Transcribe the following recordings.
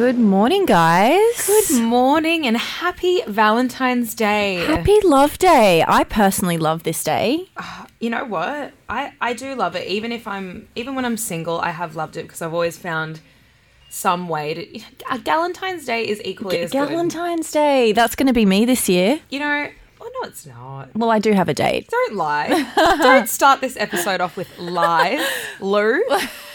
Good morning, guys. Good morning and happy Valentine's Day. Happy Love Day. I personally love this day. You know what? I, I do love it. Even if I'm even when I'm single, I have loved it because I've always found some way to. A Valentine's Day is equally as good. Valentine's Day. That's going to be me this year. You know, well, no, it's not. Well, I do have a date. Don't lie. Don't start this episode off with lies, Lou.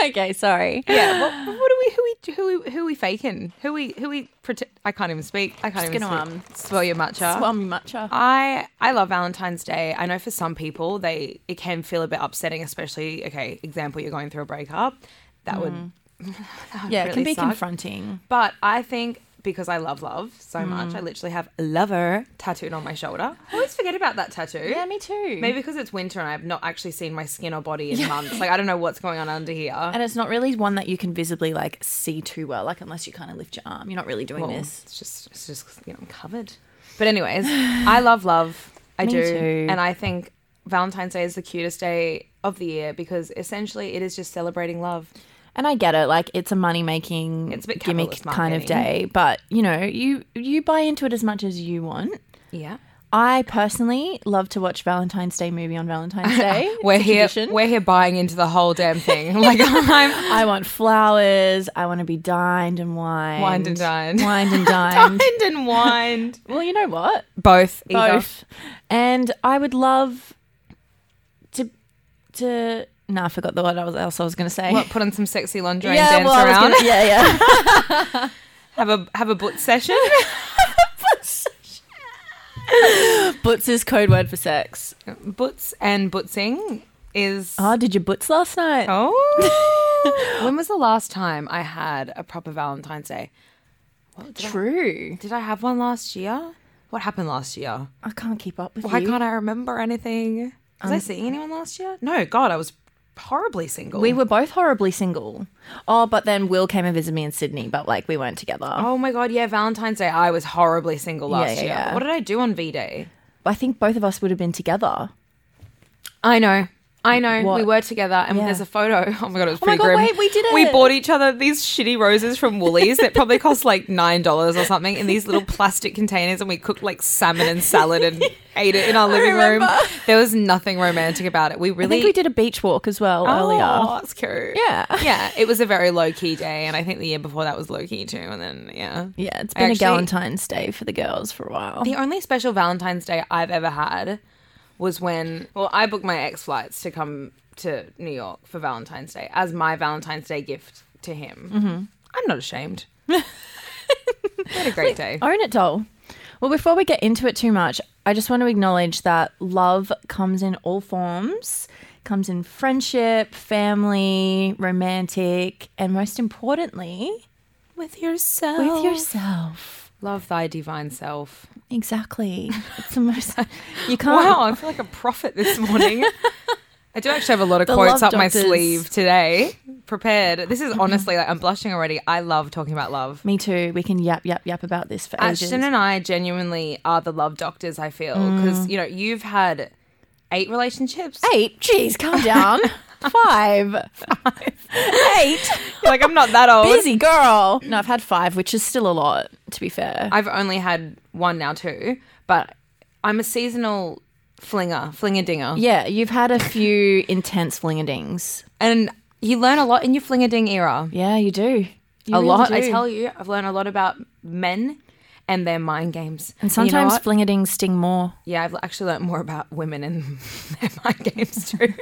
Okay, sorry. Yeah. What, what are we? Who we? Who we? Who we faking? Who we? Who we? Pretend, I can't even speak. I can't Just even gonna, speak. um, Swell your matcha. Swell me matcha. I I love Valentine's Day. I know for some people they it can feel a bit upsetting, especially okay, example you're going through a breakup. That would that would yeah, it can be suck. confronting. But I think because I love love so Mm. much, I literally have a lover tattooed on my shoulder. I always forget about that tattoo. Yeah, me too. Maybe because it's winter and I've not actually seen my skin or body in months. Like I don't know what's going on under here. And it's not really one that you can visibly like see too well, like unless you kind of lift your arm. You're not really doing Well, this. It's just, it's just you know, I'm covered. But anyways, I love love. I Me do, too. and I think Valentine's Day is the cutest day of the year because essentially it is just celebrating love. And I get it, like it's a money making It's a bit gimmick kind of day, but you know, you you buy into it as much as you want. Yeah, I personally love to watch Valentine's Day movie on Valentine's Day. we're here. tradition. We're here buying into the whole damn thing. Like I'm I want flowers. I want to be dined and wined. wined and dined, Wined and dined. dined and wined. well, you know what? Both, either. Both. And I would love to to. No, I forgot the word I was else I was going to say. What? Put on some sexy lingerie yeah, and dance well, I was around. gonna- yeah, yeah. Have a have a boot session. Butts is code word for sex. Boots and bootsing is. Oh, did you butts last night? Oh. when was the last time I had a proper Valentine's Day? What, did, I, True. did I have one last year? What happened last year? I can't keep up with Why you. can't I remember anything? Was I um, seeing anyone last year? No, God, I was horribly single. We were both horribly single. Oh, but then Will came and visited me in Sydney, but like we weren't together. Oh my God, yeah, Valentine's Day. I was horribly single Yeah, last yeah, year. yeah. What did I do on V Day? I think both of us would have been together. I know. I know. What? We were together, and Yeah. there's a photo. Oh my god, it was Oh my pretty God, grim. wait, we did We bought each other these shitty roses from Woolies that probably cost like nine dollars or something in these little plastic containers, and we cooked like salmon and salad and ate it in our living room. There was nothing romantic about it. We really. I think we did a beach walk as well Oh, earlier. that's cute. Yeah. yeah. It was a very low key day, and I think the year before that was low key too. And then yeah, Yeah, It's been actually- a Valentine's Day for the girls for a while. The only special Valentine's Day I've ever had was when, well, I booked my ex flights to come to New York for Valentine's Day as my Valentine's Day gift to him. Mm-hmm. I'm not ashamed. had a great day. Own it, doll. Well, before we get into it too much, I just want to acknowledge that love comes in all forms. Comes in friendship, family, romantic, and most importantly, With yourself. with yourself. Love thy divine self. Exactly. It's the most. You can't. Wow, I feel like a prophet this morning. I do actually have a lot of The quotes up my sleeve today. Prepared. This is mm-hmm. honestly like I'm blushing already. I love talking about love. Me too. We can yap, yap, yap about this for ages. Ashton and I genuinely are the love doctors. I feel because mm. you know you've had eight relationships. Eight? Jeez, calm down. Five. Eight. You're like I'm not that old. Busy girl. No, I've had five, which is still a lot, to be fair. I've only had one now too, but I'm a seasonal flinger, flinger dinger, yeah, you've had a few intense flinger dings. and you learn a lot in your flinger ding era. Yeah, you do. You a really lot. I tell you, I've learned a lot about men and their mind games. And you know sometimes what? flingadings sting more. yeah, I've actually learned more about women and their mind games too.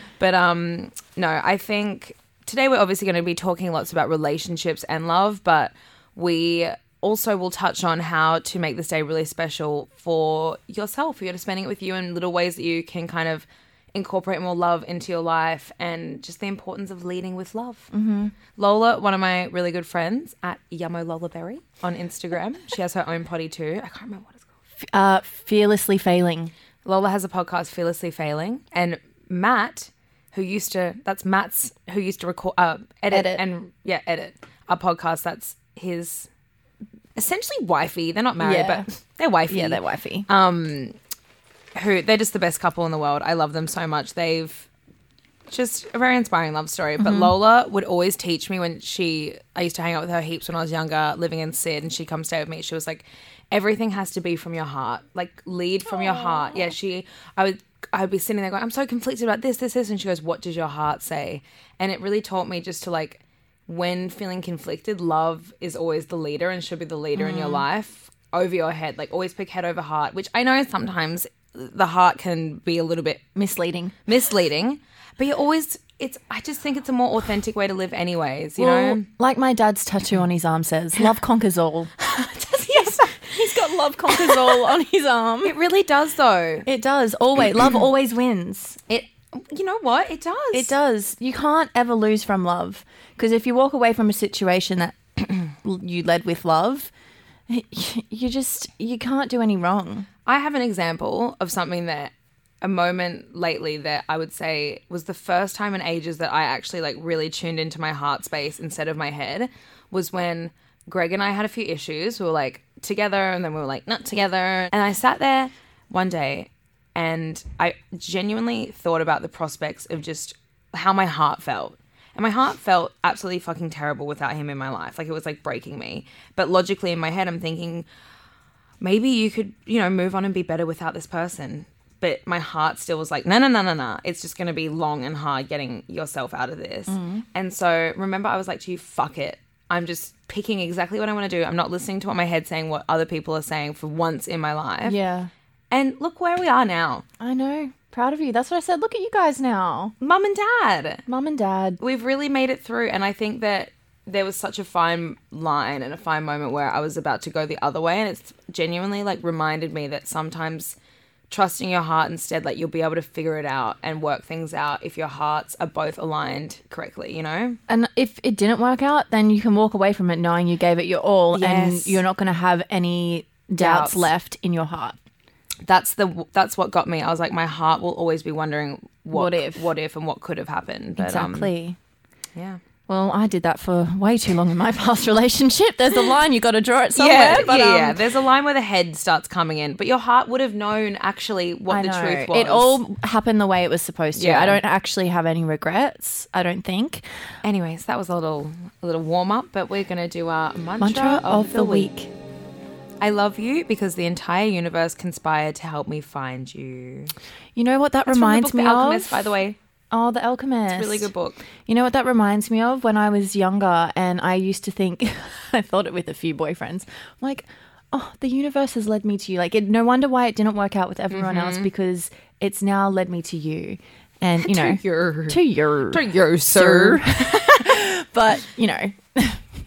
but um, no, I think today we're obviously going to be talking lots about relationships and love, but we also we'll touch on how to make this day really special for yourself. You're just spending it with you in little ways that you can kind of incorporate more love into your life and just the importance of leading with love. Mm-hmm. Lola, one of my really good friends at Yummo Lola Berry on Instagram, she has her own potty too. I can't remember what it's called. Uh, fearlessly failing. Lola has a podcast, Fearlessly Failing, and Matt, who used to that's Matt's who used to record, uh, edit, Edit. and yeah, edit a podcast. That's his essentially wifey. They're not married, Yeah. but they're wifey. Yeah, they're wifey. Um, who they're just the best couple in the world. I love them so much. They've just a very inspiring love story. But Lola would always teach me when she I used to hang out with her heaps when I was younger, living in Sid, and she'd come stay with me. She was like, Everything has to be from your heart. Like lead from your heart. Yeah, she I would I would be sitting there going, I'm so conflicted about this, this, this and she goes, What does your heart say? And it really taught me just to like when feeling conflicted, love is always the leader and should be the leader in your mm. life over your head. Like always pick head over heart, which I know sometimes the heart can be a little bit Misleading. misleading, but you always it's I just think it's a more authentic way to live anyways, you Well, know? like my dad's tattoo on his arm says, "Love conquers all." yes. He's got "Love conquers all" on his arm. It really does though. It does always. Love always wins. It you know what? It does. It does. You can't ever lose from love because if you walk away from a situation that you led with love, you just you can't do any wrong. I have an example of something that a moment lately that I would say was the first time in ages that I actually like really tuned into my heart space instead of my head was when Greg and I had a few issues. We were like together and then we were like not together. And I sat there one day and I genuinely thought about the prospects of just how my heart felt. And my heart felt absolutely fucking terrible without him in my life. Like it was like breaking me. But logically in my head, I'm thinking, maybe you could, you know, move on and be better without this person. But my heart still was like, no, no, no, no, no. It's just going to be long and hard getting yourself out of this. Mm-hmm. And so remember, I was like to you, fuck it. I'm just picking exactly what I want to do. I'm not listening to what my head's saying, what other people are saying for once in my life. Yeah, And look where we are now. I know. Proud of you. That's what I said. Look at you guys now, Mum and dad. mum and dad. We've really made it through. And I think that there was such a fine line and a fine moment where I was about to go the other way. And it's genuinely like reminded me that sometimes trusting your heart instead, like you'll be able to figure it out and work things out if your hearts are both aligned correctly, you know? And if it didn't work out, then you can walk away from it knowing you gave it your all, and you're not going to have any doubts, Doubts. left in your heart. That's the that's what got me. I was like, my heart will always be wondering what, What if? what if, and what could have happened. But, um, Exactly. yeah. Well, I did that for way too long in my past relationship. There's a line you got to draw it somewhere. yeah, but, yeah, um, yeah. There's a line where the head starts coming in, but your heart would have known actually what I the know. truth was. It all happened the way it was supposed to. Yeah. I don't actually have any regrets. I don't think. Anyways, that was a little a little warm up, but we're gonna do our mantra, Mantra of, the week. I love you because the entire universe conspired to help me find you. You know what that That's reminds me The Alchemist, of? by the way. Oh, The Alchemist. It's a really good book. You know what that reminds me of? When I was younger and I used to think, I thought it with a few boyfriends, I'm like, oh, the universe has led me to you. Like, it, no wonder why it didn't work out with everyone else Mm-hmm. because it's now led me to you. And, you know, your to your. to your sir. But, you know,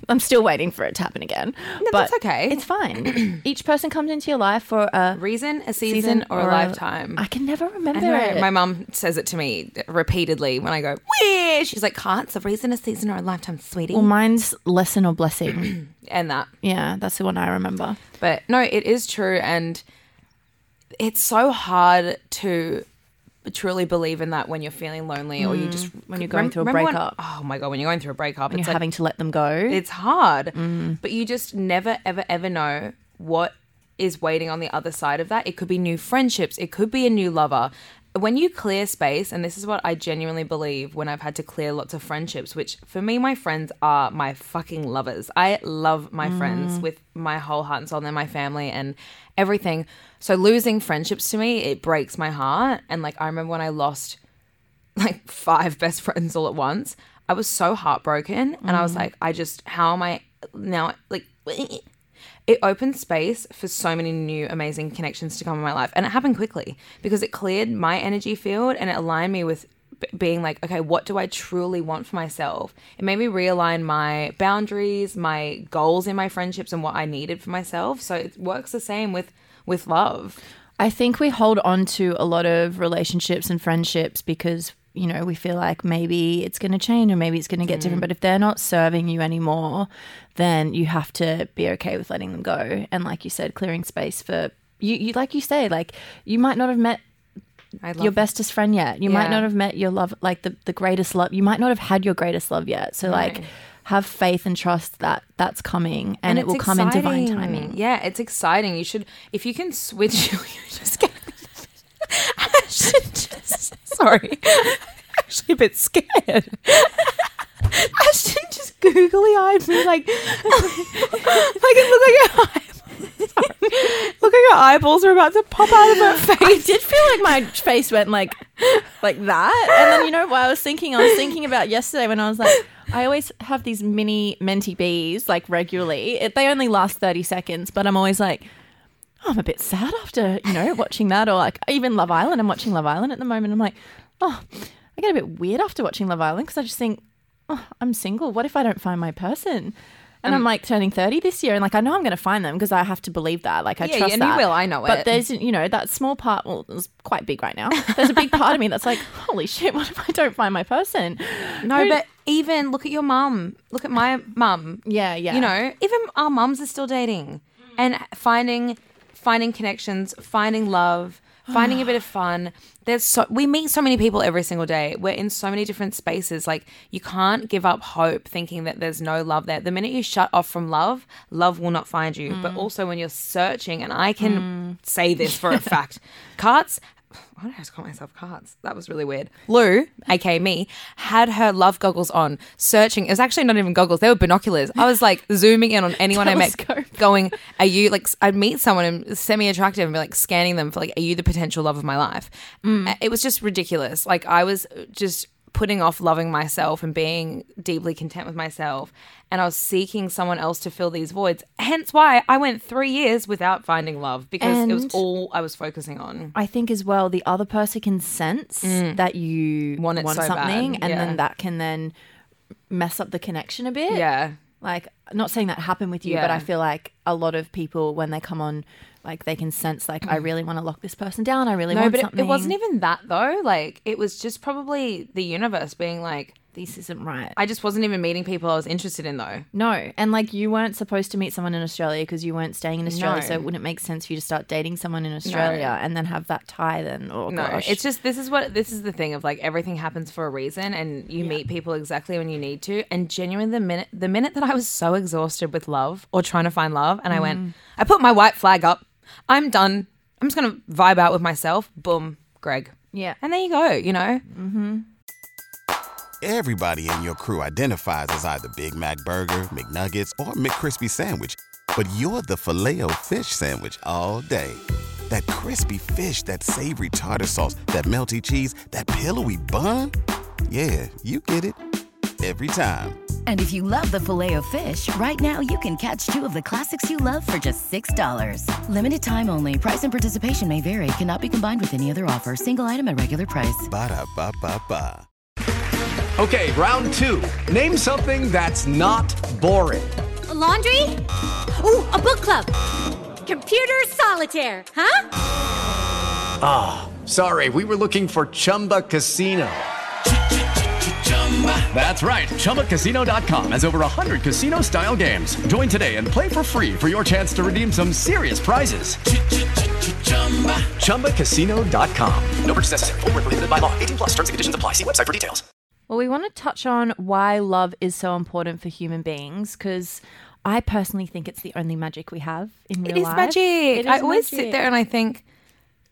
I'm still waiting for it to happen again. No, but that's okay. It's fine. Each person comes into your life for a Reason, a season, or, a lifetime. I can never remember know. it. My mum says it to me repeatedly when I go, Where? She's like, Can't it's a reason, a season, or a lifetime, sweetie. well, mine's lesson or blessing. and that. yeah, that's the one I remember. But no, it is true. And it's so hard to truly believe in that when you're feeling lonely or you just. Mm. When you're going through a remember when- breakup. oh my God, when you're going through a breakup, When it's you're like, having to let them go. it's hard. Mm. But you just never, ever, ever know what is waiting on the other side of that. It could be new friendships, it could be a new lover. When you clear space, and this is what I genuinely believe when I've had to clear lots of friendships, which for me, my friends are my fucking lovers. I love my Mm. friends with my whole heart and soul. They're my family and everything. So losing friendships to me, it breaks my heart. And like, I remember when I lost like five best friends all at once. I was so heartbroken and I was like, I just, how am I now? Like, it opened space for so many new amazing connections to come in my life. And it happened quickly because it cleared my energy field and it aligned me with b- being like, okay, what do I truly want for myself? It made me realign my boundaries, my goals in my friendships, and what I needed for myself. So it works the same with with love. I think we hold on to a lot of relationships and friendships because, you know, we feel like maybe it's going to change or maybe it's going to get different. Mm. But if they're not serving you anymore, then you have to be okay with letting them go. And like you said, clearing space for you, you like you say, like you might not have met your bestest friend yet. You might not have met your love, like the, the greatest love. You might not have had your greatest love yet. So, like, have faith and trust that that's coming and, it will come in divine timing. Yeah, it's exciting. You should, if you can switch, you just get. I should just, sorry, actually a bit scared. Ashton just googly eyed me like, like it looked like your Look like your eyeballs are about to pop out of her face. I did feel like my face went like like that. And then you know what I was thinking? I was thinking about yesterday when I was like, I always have these mini menti bees like regularly. It, they only last 30 seconds, but I'm always like, Oh, I'm a bit sad after, you know, watching that. Or like even Love Island. I'm watching Love Island at the moment. I'm like, oh, I get a bit weird after watching Love Island because I just think, oh, I'm single. What if I don't find my person? And I'm um, like turning 30 this year, and like I know I'm going to find them because I have to believe that. Like I Yeah, trust and you that. will, I know But it. But there's you know that small part. Well, it's quite big right now. There's a big part of me that's like, holy shit! What if I don't find my person? No, Who- but even look at your mum. Look at my mum. Yeah, yeah. You know, even our mums are still dating and finding finding connections, finding love, finding a bit of fun. There's so we meet so many people every single day. We're in so many different spaces. Like you can't give up hope thinking that there's no love there. The minute you shut off from love, love will not find you. But mm. also when you're searching, and I can mm. say this for a fact, carts why did I just call myself cards? That was really weird. Lou, aka me, had her love goggles on, searching. It was actually not even goggles; they were binoculars. I was like zooming in on anyone I met, going, "Are you like?" I'd meet someone and semi-attractive, and be like scanning them for like, "Are you the potential love of my life?" Uh, It was just ridiculous. Like I was just putting off loving myself and being deeply content with myself. And I was seeking someone else to fill these voids. Hence why I went three years without finding love because it was all I was focusing on. I think as well, the other person can sense that you Mm. Want want, so something, bad, and yeah. then that can then mess up the connection a bit. Yeah. Like, not saying that happened with you, but I feel like a lot of people when they come on, like they can sense like I really want to lock this person down. I really No, want but it, something. it wasn't even that though. Like it was just probably the universe being like, This isn't right. I just wasn't even meeting people I was interested in though. No, and like you weren't supposed to meet someone in Australia because you weren't staying in Australia, No. so it wouldn't make sense for you to start dating someone in Australia and then have that tie. Then, oh No, gosh, it's just this is what this is the thing of like everything happens for a reason, and you meet people exactly when you need to. And genuinely, the minute the minute that I was so exhausted with love or trying to find love, and I Mm. went, I put my white flag up. I'm done. I'm just gonna vibe out with myself. Boom, Greg. yeah. And there you go. You know, Mm-hmm. Everybody in your crew identifies as either Big Mac Burger, McNuggets, or McCrispy Sandwich. But you're the filet fish Sandwich all day. That crispy fish, that savory tartar sauce, that melty cheese, that pillowy bun. Yeah, you get it. Every time. And if you love the filet of fish, right now you can catch two of the classics you love for just $6. Limited time only. Price and participation may vary. Cannot be combined with any other offer. Single item at regular price. Ba-da-ba-ba-ba. Okay, round two. Name something that's not boring. A laundry? Ooh, a book club. Computer solitaire, huh? Ah, sorry, we were looking for Chumba Casino. That's right. ChumbaCasino.com has over 100 casino style games. Join today and play for free for your chance to redeem some serious prizes. ChumbaCasino.com. No purchase necessary. Void where prohibited by law. 18 plus terms and conditions apply. See website for details. Well, we want to touch on why love is so important for human beings because I personally think it's the only magic we have in real life. it is life. magic. It I is always sit there and I think,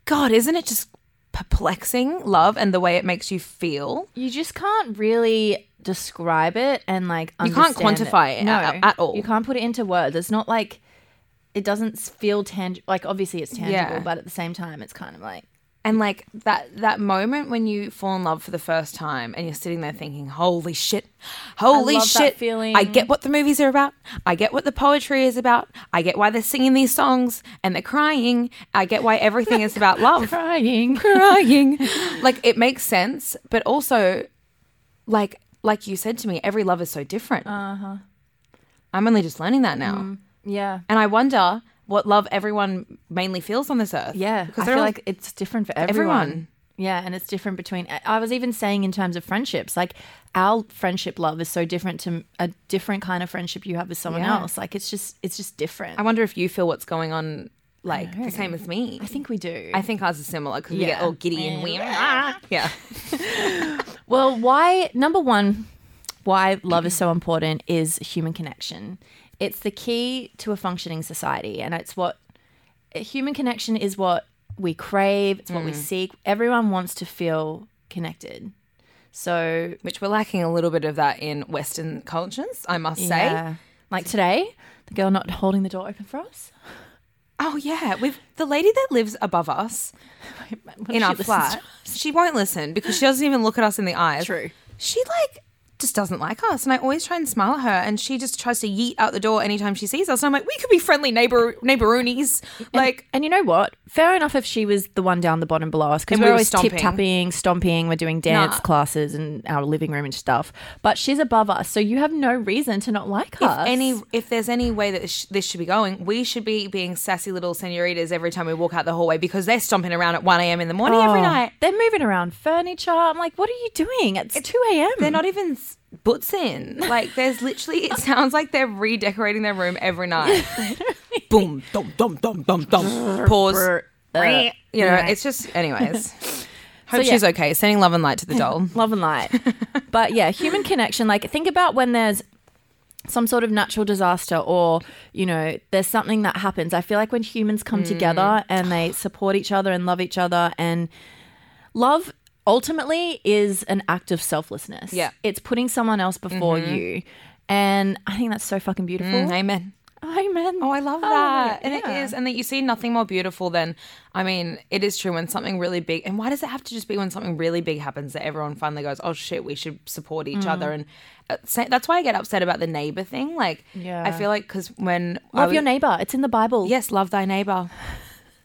God, isn't it just perplexing love and the way it makes you feel? You just can't really describe it and like You can't quantify it no, at- at all. You can't put it into words. It's not like it doesn't feel tangible. Like obviously it's tangible, Yeah. but at the same time, it's kind of like And like that that moment when you fall in love for the first time and you're sitting there thinking, "Holy shit. Holy shit. feeling. I get what the movies are about. I get what the poetry is about. I get why they're singing these songs and they're crying. I get why everything is about love." Crying. crying. like it makes sense, but also like like you said to me, every love is so different. Uh-huh. I'm only just learning that now. Yeah. And I wonder what love everyone mainly feels on this earth. Yeah, Because I feel all- like it's different for everyone. Everyone. Yeah, and it's different between. I was even saying in terms of friendships, like our friendship love is so different to a different kind of friendship you have with someone Yeah. else. Like it's just, it's just different. I wonder if you feel what's going on like the same as me. I think we do. I think ours are similar because we get all giddy and weird. Ah. Yeah. Well, why number one, why love is so important is human connection. It's the key to a functioning society, and it's what human connection is. What we crave. It's what we mm. seek. Everyone wants to feel connected. So Which we're lacking a little bit of that in Western cultures, I must say. Yeah. Like today, the girl not holding the door open for us. Oh yeah, we've the lady that lives above us in our flat. She won't listen because she doesn't even look at us in the eyes. True. She like just doesn't like us, and I always try and smile at her, and she just tries to yeet out the door anytime she sees us. And I'm like, we could be friendly neighbor neighboroonies. Like, And you know what? Fair enough if she was the one down the bottom below us because we're we were always stomping. tip tapping, stomping. We're doing dance Nah. classes in our living room and stuff. But she's above us, so you have no reason to not like if us. any, if there's any way that this, this should be going, we should be being sassy little senoritas every time we walk out the hallway because they're stomping around at 1 a.m. in the morning every Oh, night. They're moving around furniture. I'm like, what are you doing? It's, 2 a.m. They're not even butts in. Like there's literally it sounds like they're redecorating their room every night. Boom, dum dum dum dum dum. Pause. Uh, You know, it's just anyways. Hope yeah. she's okay. Sending love and light to the doll. love and light. but yeah, human connection. Like, think about when there's some sort of natural disaster or, you know, there's something that happens. I feel like when humans come Mm. together and they support each other and love each other and love ultimately is an act of selflessness. Yeah. It's putting someone else before you. And I think that's so fucking beautiful. Mm, amen. Amen. Oh, I love Oh, that. and it yeah. is. And that you see nothing more beautiful than, I mean, it is true when something really big, and why does it have to just be when something really big happens that everyone finally goes, oh shit, we should support each other? Mm. And uh, that's why I get upset about the neighbor thing. Like, yeah. I feel like, because when Love was- your neighbor. It's in the Bible. Yes, love thy neighbor.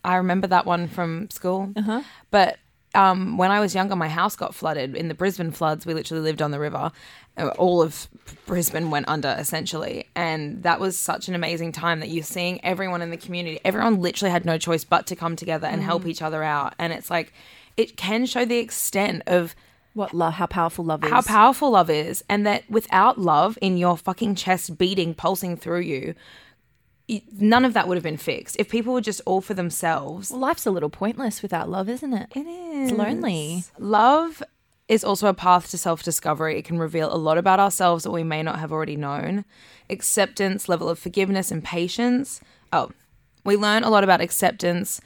I remember that one from school. But um, when I was younger, my house got flooded in the Brisbane floods. We literally lived on the river. Uh, All of Brisbane went under essentially. And that was such an amazing time that you're seeing everyone in the community. Everyone literally had no choice but to come together and help each other out. And it's like, it can show the extent of What love, how powerful love is. how powerful love is, and that without love in your fucking chest beating, pulsing through you, none of that would have been fixed. If people were just all for themselves, Well, life's a little pointless without love, isn't it? it is It's lonely. Love is also a path to self discovery. It can reveal a lot about ourselves that we may not have already known. Acceptance, level of forgiveness, and patience. Oh, we learn a lot about acceptance,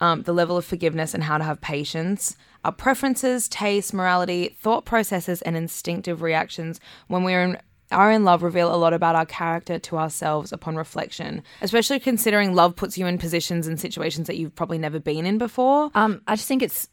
um, the level of forgiveness, and how to have patience. Our preferences, tastes, morality, thought processes, and instinctive reactions when we're in are in love reveal a lot about our character to ourselves upon reflection, especially considering love puts you in positions and situations that you've probably never been in before. Um, I just think it's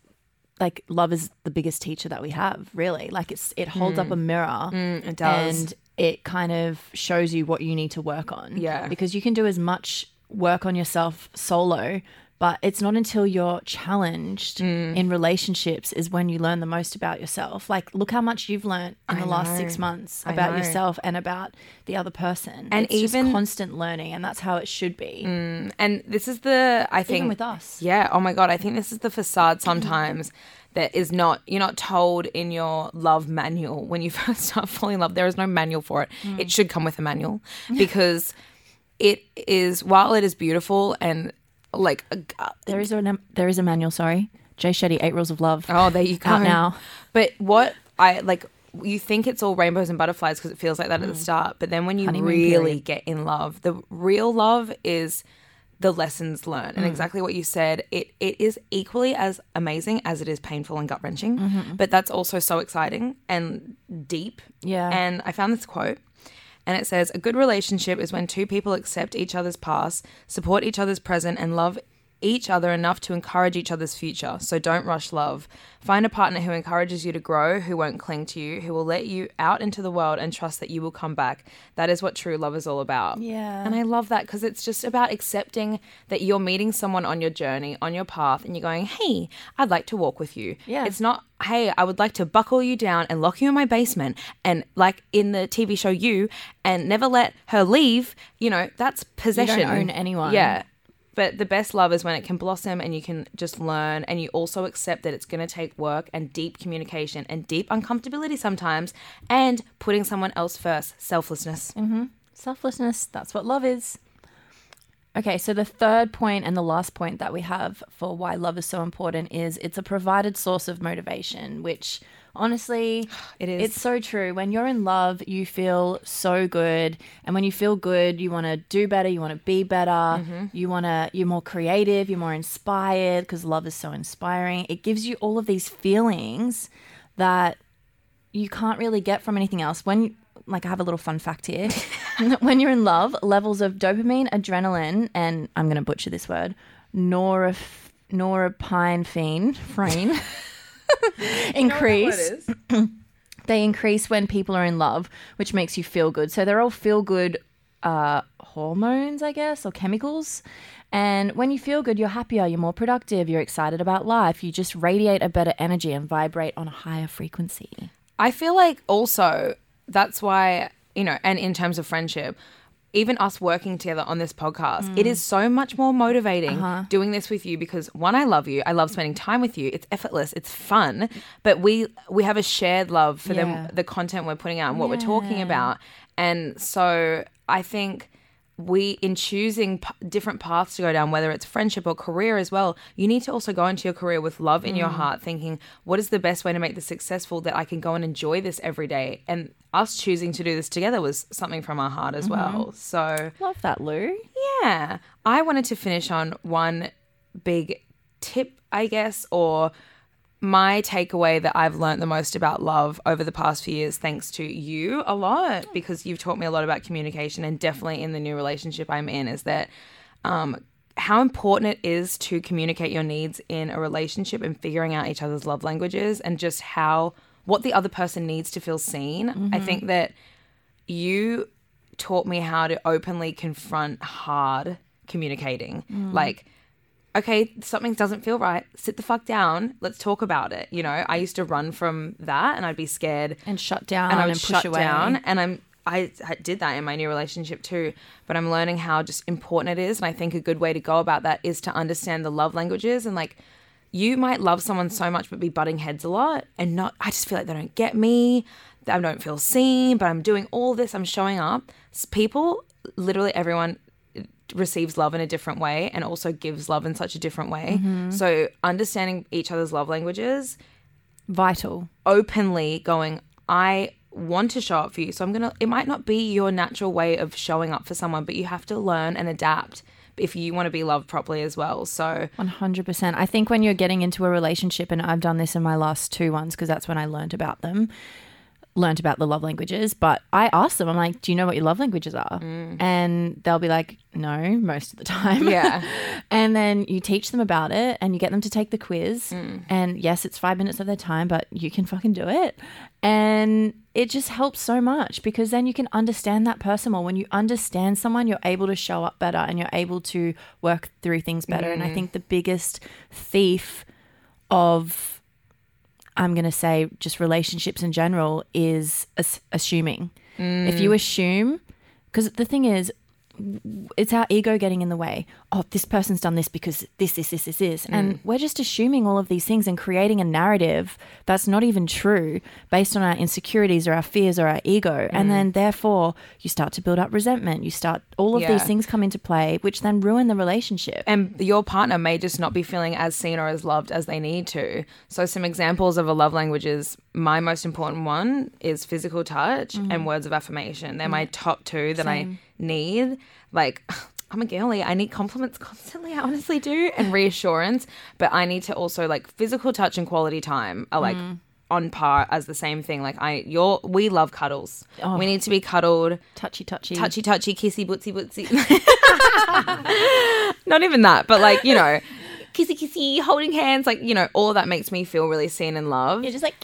like love is the biggest teacher that we have, really. Like it's it holds up a mirror it does. and it kind of shows you what you need to work on. Yeah. Because you can do as much work on yourself solo, but it's not until you're challenged Mm. in relationships is when you learn the most about yourself. Like look how much you've learned in the last six months about yourself and about the other person. And it's just even- constant learning and that's how it should be. And this is the I think Even with us. Yeah. Oh my god. I think this is the facade sometimes that is not you're not told in your love manual when you first start falling in love. There is no manual for it. Mm. It should come with a manual because it is while it is beautiful and like a- There is a there is a manual, sorry. Jay Shetty, Eight Rules of Love. Oh, there you go. Out now. But what I like, you think it's all rainbows and butterflies because it feels like that at the start. But then when you Mm. Honeymoon really period. get in love, the real love is the lessons learned. Mm. And exactly what you said, it it is equally as amazing as it is painful and gut wrenching. Mm-hmm. But that's also so exciting and deep. Yeah. And I found this quote. And it says, a good relationship is when two people accept each other's past, support each other's present, and love each other enough to encourage each other's future. So don't rush love. Find a partner who encourages you to grow, who won't cling to you, who will let you out into the world and trust that you will come back. That is what true love is all about. Yeah. And I love that because it's just about accepting that you're meeting someone on your journey, on your path, and you're going, hey, I'd like to walk with you. Yeah. It's not, hey, I would like to buckle you down and lock you in my basement and like in the TV show You and never let her leave. You know, that's possession. own anyone. Yeah. But the best love is when it can blossom and you can just learn and you also accept that it's going to take work and deep communication and deep uncomfortability sometimes and putting someone else first, selflessness. Mm-hmm. Selflessness, that's what love is. Okay, so the third point and the last point that we have for why love is so important is it's a provided source of motivation, which honestly, It is. It's so true. When you're in love, you feel so good, and when you feel good, you want to do better, you want to be better, Mm-hmm. you want to you're more creative, you're more inspired because love is so inspiring. It gives you all of these feelings that you can't really get from anything else. When like I have a little fun fact here. when you're in love, levels of dopamine, adrenaline, and I'm going to butcher this word, norepinephrine, frame, increase. They increase when people are in love, which makes you feel good. So they're all feel good uh, hormones, I guess, or chemicals. And when you feel good, you're happier, you're more productive, you're excited about life. You just radiate a better energy and vibrate on a higher frequency. I feel like also that's why, you know, and in terms of friendship, even us working together on this podcast, it is mm. so much more motivating uh-huh. doing this with you because one, I love you. I love spending time with you. It's effortless. It's fun. But we we have a shared love for Yeah. the the content we're putting out and what we're talking about. And so I think we in choosing p- different paths to go down whether it's friendship or career as well you need to also go into your career with love in your mm. heart thinking what is the best way to make this successful that i can go and enjoy this every day? And us choosing to do this together was something from our heart as well. Mm-hmm. So Love that, Lou. yeah. I wanted to finish on one big tip i guess or my takeaway that I've learned the most about love over the past few years, thanks to you a lot, because you've taught me a lot about communication, and definitely in the new relationship I'm in, is that um, how important it is to communicate your needs in a relationship and figuring out each other's love languages, and just how what the other person needs to feel seen. I think that you taught me how to openly confront hard communicating, like okay, something doesn't feel right. Sit the fuck down. Let's talk about it. You know, I used to run from that and I'd be scared And shut down and I and, would push shut away. down. And I'm I did that in my new relationship too. But I'm learning how just important it is. And I think a good way to go about that is to understand the love languages and like you might love someone so much but be butting heads a lot and not I just feel like they don't get me. I don't feel seen, but I'm doing all this, I'm showing up. People, literally everyone receives love in a different way and also gives love in such a different way. Mm-hmm. So understanding each other's love languages, Vital. openly going, I want to show up for you. So I'm going to, it might not be your natural way of showing up for someone, but you have to learn and adapt if you want to be loved properly as well. So 100%. I think when you're getting into a relationship, and I've done this in my last two ones because that's when I learned about them, learned about the love languages. But I asked them, I'm like, do you know what your love languages are? Mm. And they'll be like, no, most of the time. Yeah. and then you teach them about it and you get them to take the quiz. Mm. And yes, it's five minutes of their time, but you can fucking do it. And it just helps so much because then you can understand that person more. When you understand someone, you're able to show up better and you're able to work through things better. And I mm. think the biggest thief of, I'm going to say, just relationships in general is as- assuming. If you mm. assume, because the thing is, it's our ego getting in the way. Oh, this person's done this because this, this, this, this, this. And mm. we're just assuming all of these things and creating a narrative that's not even true based on our insecurities or our fears or our ego. And mm. then, therefore, you start to build up resentment. You start, all of Yeah. these things come into play, which then ruin the relationship. and your partner may just not be feeling as seen or as loved as they need to. So, some examples of a love language is my most important one is physical touch mm-hmm. and words of affirmation. They're my top two that I need. Like, I'm a girly. I need compliments constantly. I honestly do, and reassurance. But I need to also like physical touch and quality time are like mm. on par as the same thing. Like I, you're, we love cuddles. Oh. We need to be cuddled, Touchy, touchy. touchy, touchy, kissy, bootsy, bootsy. Not even that, but like you know, kissy, kissy, holding hands. Like you know, all that makes me feel really seen and loved. You're just like,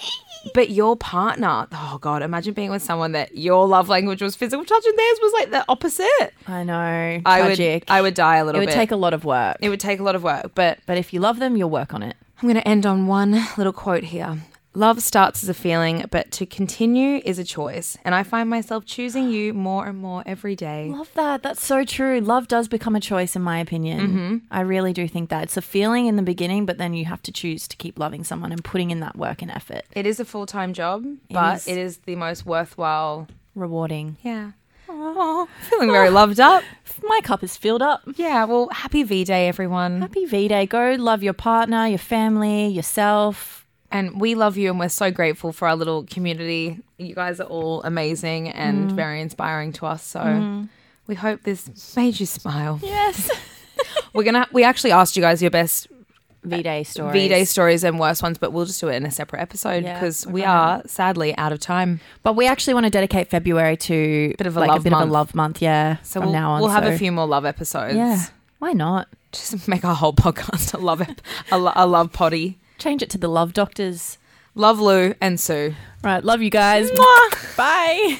But your partner, oh god, imagine being with someone that your love language was physical touch and theirs was like the opposite. I know. I Tragic. would, I would die a little bit. It would bit. take a lot of work. it would take a lot of work, but but if you love them, you'll work on it. I'm going to end on one little quote here. Love starts as a feeling, but to continue is a choice. And I find myself choosing you more and more every day. Love that. That's so true. Love does become a choice, in my opinion. Mm-hmm. I really do think that. It's a feeling in the beginning, but then you have to choose to keep loving someone and putting in that work and effort. It is a full time job, but is. it is the most worthwhile. Rewarding. Yeah. Oh, feeling very loved up. My cup is filled up. Yeah, well, happy V Day, everyone. Happy V Day. Go love your partner, your family, yourself. And we love you, and we're so grateful for our little community. You guys are all amazing Mm. and very inspiring to us. So we hope this made you smile. Yes. We're gonna. We actually asked you guys your best V Day stories. V Day stories and worst ones, but we'll just do it in a separate episode because we're we are sadly out of time. But we actually want to dedicate February to Bit of a like love a bit month. of a love month. Yeah. So we'll, now on, we'll have a few more love episodes. Yeah. Why not? just make our whole podcast a love ep- a, lo- a love potty. Change it to the Love Doctors. Love Lou and Sue. Right. Love you guys. Bye.